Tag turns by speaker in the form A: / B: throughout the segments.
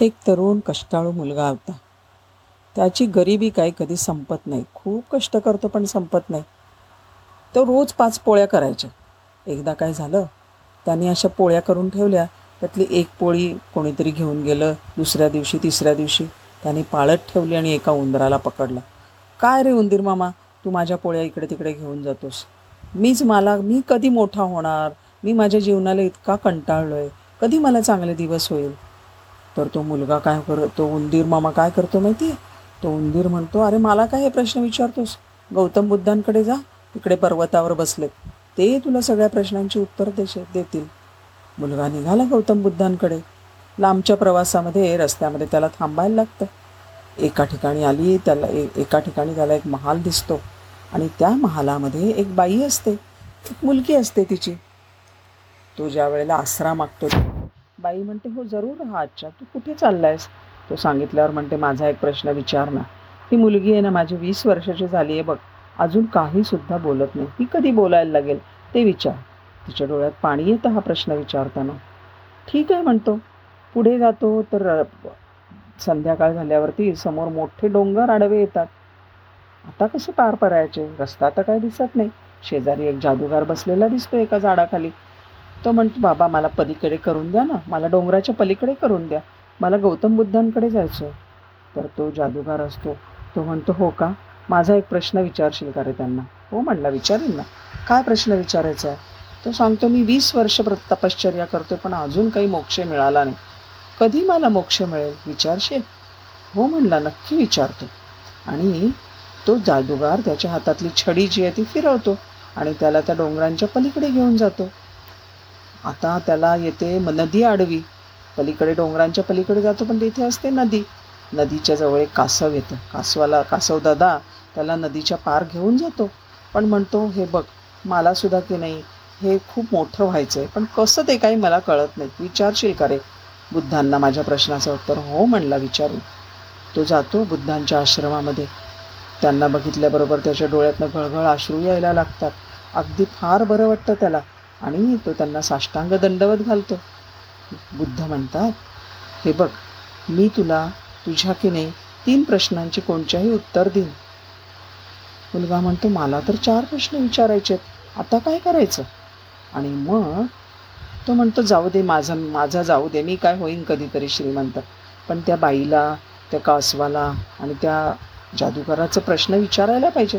A: एक तरुण कष्टाळू मुलगा होता. त्याची गरिबी काय कधी संपत नाही. खूप कष्ट करतो पण संपत नाही. तो रोज पाच पोळ्या करायच्या एकदा काय झालं? त्याने अशा पोळ्या करून ठेवल्या. त्यातली एक पोळी कोणीतरी घेऊन गेलं. दुसऱ्या दिवशी तिसऱ्या दिवशी त्याने पाळत ठेवली आणि एका उंदराला पकडला. काय रे उंदीर मामा? तू माझ्या पोळ्या इकडे तिकडे घेऊन जातोस. मीच मला मी कधी मोठा होणार? मी माझ्या जीवनाला इतका कंटाळलो आहे कधी मला चांगले दिवस होईल? तर तो मुलगा काय कर तो उंदीर मामा काय करतो माहिती आहे तो उंदीर म्हणतो अरे मला काय हे प्रश्न विचारतोस? गौतम बुद्धांकडे जा तिकडे पर्वतावर बसलेत. ते तुला सगळ्या प्रश्नांची उत्तर देश देतील. मुलगा निघाला गौतम बुद्धांकडे. लांबच्या प्रवासामध्ये रस्त्यामध्ये त्याला थांबायला लागतं. एका ठिकाणी आली त्याला ए एका ठिकाणी त्याला एक महाल दिसतो. आणि त्या महालामध्ये एक बाई असते. एक मुलगी असते तिची. तो ज्या वेळेला आसरा मागतो बाई म्हणते हो जरूर हा अच्छा तू कुठे चाललायस? तो सांगितल्यावर म्हणते माझा एक प्रश्न विचार ना. ही मुलगी आहे ना माझी वीस वर्षाची झाली आहे बघ. अजून काही सुद्धा बोलत नाही. ती कधी बोलायला लागेल? ते विचार. तिच्या डोळ्यात पाणी येतं हा प्रश्न विचारताना. ठीक आहे म्हणतो. पुढे जातो तर संध्याकाळ झाल्यावरती समोर मोठे डोंगर आडवे येतात. आता कसे पार पडायचे? रस्ता तर काय दिसत नाही. शेजारी एक जादूगार बसलेला दिसतो एका झाडाखाली. तो म्हणतो बाबा मला पलीकडे करून द्या ना. मला डोंगराच्या पलीकडे करून द्या. मला गौतम बुद्धांकडे जायचं आहे तर तो जादूगार असतो. तो म्हणतो हो का? माझा एक प्रश्न विचारशील का रे त्यांना? हो म्हणला विचारेल ना. काय प्रश्न विचारायचा आहे? तो सांगतो मी वीस वर्ष तपश्चर्या करतो पण अजून काही मोक्ष मिळाला नाही. कधी मला मोक्ष मिळेल? विचारशील? हो म्हणला नक्की विचारतो. आणि तो जादूगार त्याच्या हातातली छडी जी आहे ती फिरवतो आणि त्याला त्या डोंगरांच्या पलीकडे घेऊन जातो. आता त्याला येते म- नदी आडवी. पलीकडे डोंगरांच्या पलीकडे जातो पण तिथे असते नदी. नदीच्या जवळ एक कासव येतं. कासवाला कासव दादा त्याला नदीच्या पार घेऊन जातो. पण म्हणतो हे बघ मला सुद्धा की नाही हे खूप मोठं व्हायचं आहे पण कसं ते काही मला कळत नाही. विचारशील का रे? बुद्धांना माझ्या प्रश्नाचं उत्तर हो म्हणला विचारू तो जातो बुद्धांच्या आश्रमामध्ये. त्यांना बघितल्याबरोबर त्याच्या डोळ्यातनं घळघळ अश्रू यायला लागतात. अगदी फार बरं वाटतं त्याला. आणि तो त्यांना साष्टांग दंडवत घालतो. बुद्ध म्हणतात हे बघ मी तुला तुझ्या की नाही तीन प्रश्नांची कोणत्याही उत्तर देईन. मुलगा म्हणतो मला तर चार प्रश्न विचारायचे आहेत आता काय करायचं? आणि मग तो म्हणतो जाऊ दे माझा माझा जाऊ दे मी काय होईन कधीतरी श्रीमंत. पण त्या बाईला त्या कासवाला आणि त्या जादूगाराचा प्रश्न विचारायला पाहिजे.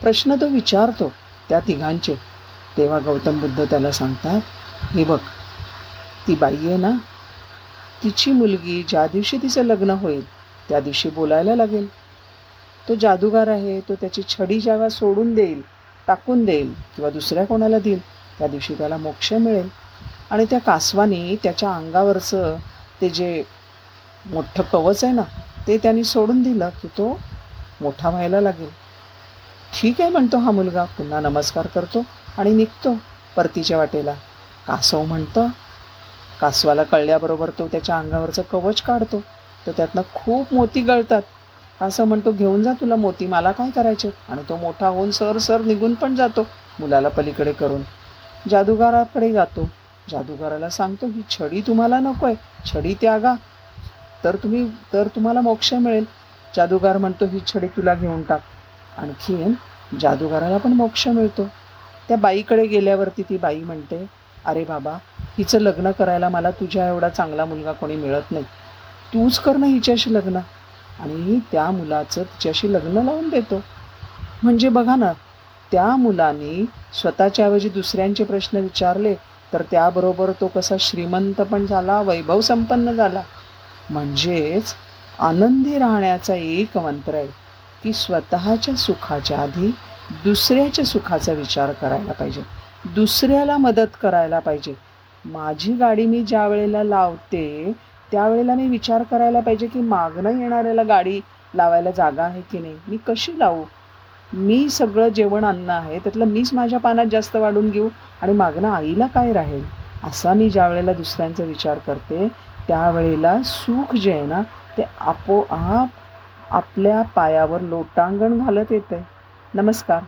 A: प्रश्न तो विचारतो त्या तिघांचे. तेव्हा गौतम बुद्ध त्याला सांगतात हे बघ ती बाई आहे ना तिची मुलगी ज्या दिवशी तिचं लग्न होईल त्या दिवशी बोलायला लागेल. तो जादूगार आहे तो त्याची छडी जेव्हा सोडून देईल टाकून देईल किंवा दुसऱ्या कोणाला देईल त्या दिवशी त्याला मोक्ष मिळेल. आणि त्या कासवाने त्याच्या अंगावरचं ते जे मोठं कवच आहे ना ते त्यांनी सोडून दिलं की तो मोठा व्हायला लागेल. ठीक आहे म्हणतो हा मुलगा पुन्हा नमस्कार करतो. आणि निघतो परतीच्या वाटेला. कासव म्हणतं कासवाला कळल्याबरोबर तो त्याच्या अंगावरचं कवच काढतो. तर त्यातनं खूप मोती गळतात. असं म्हणतो घेऊन जा तुला मोती मला काय करायचे? आणि तो मोठा होऊन सर सर निघून पण जातो मुलाला पलीकडे करून. जादूगाराकडे जातो. जादूगाराला सांगतो ही छडी तुम्हाला नको आहे छडी त्यागा. तर तुम्ही तर तुम्हाला मोक्ष मिळेल. जादूगार म्हणतो ही छडी तुला घेऊन टाक. आणखीन जादूगाराला पण मोक्ष मिळतो. त्या बाईकडे गेल्यावरती ती बाई म्हणते अरे बाबा हिचं लग्न करायला मला तुझ्या एवढा चांगला मुलगा कोणी मिळत नाही. तूच कर ना हिच्याशी लग्न. आणि त्या मुलाचं तिच्याशी लग्न लावून देतो. म्हणजे बघा ना त्या मुलाने स्वतःच्याऐवजी दुसऱ्यांचे प्रश्न विचारले तर त्याबरोबर तो कसा श्रीमंत पण झाला वैभव संपन्न झाला. म्हणजेच आनंदी राहण्याचा एक मंत्र आहे की स्वतःच्या सुखाच्या आधी दुसऱ्याच्या सुखाचा विचार करायला पाहिजे. दुसऱ्याला मदत करायला पाहिजे. माझी गाडी मी ज्या वेळेला लावते त्यावेळेला मी विचार करायला पाहिजे की मागणं येणाऱ्याला गाडी लावायला जागा आहे की नाही? मी कशी लावू? मी सगळं जेवण अन्न आहे त्यातलं मीच माझ्या पानात जास्त वाढून घेऊ आणि मागणं आईला काय राहील? असा मी ज्या वेळेला दुसऱ्यांचा विचार करते त्यावेळेला सुख जे आहे ना ते आपोआप आपल्या पायावर लोटांगण घालत येतं नमस्कार